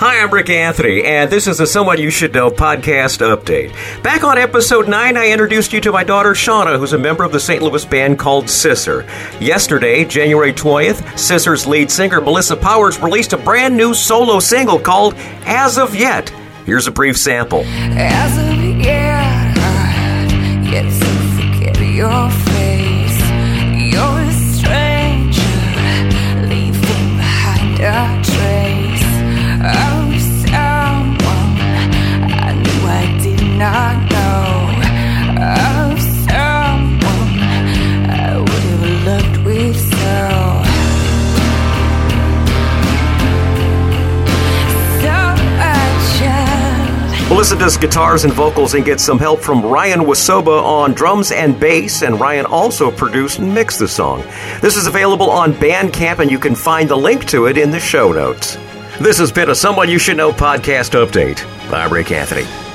Hi, I'm Rik Anthony, and this is a Someone You Should Know podcast update. Back on episode 9, I introduced you to my daughter Shauna, who's a member of the St. Louis band called Sisser. Yesterday, January 20th, Sisser's lead singer Melissa Powers released a brand new solo single called As of Yet. Here's a brief sample. As of yet, of Melissa does guitars and vocals and gets some help from Ryan Wasoba on drums and bass, and Ryan also produced and mixed the song. This is available on Bandcamp, and you can find the link to it in the show notes. This has been a Someone You Should Know podcast update. I'm Rik Anthony.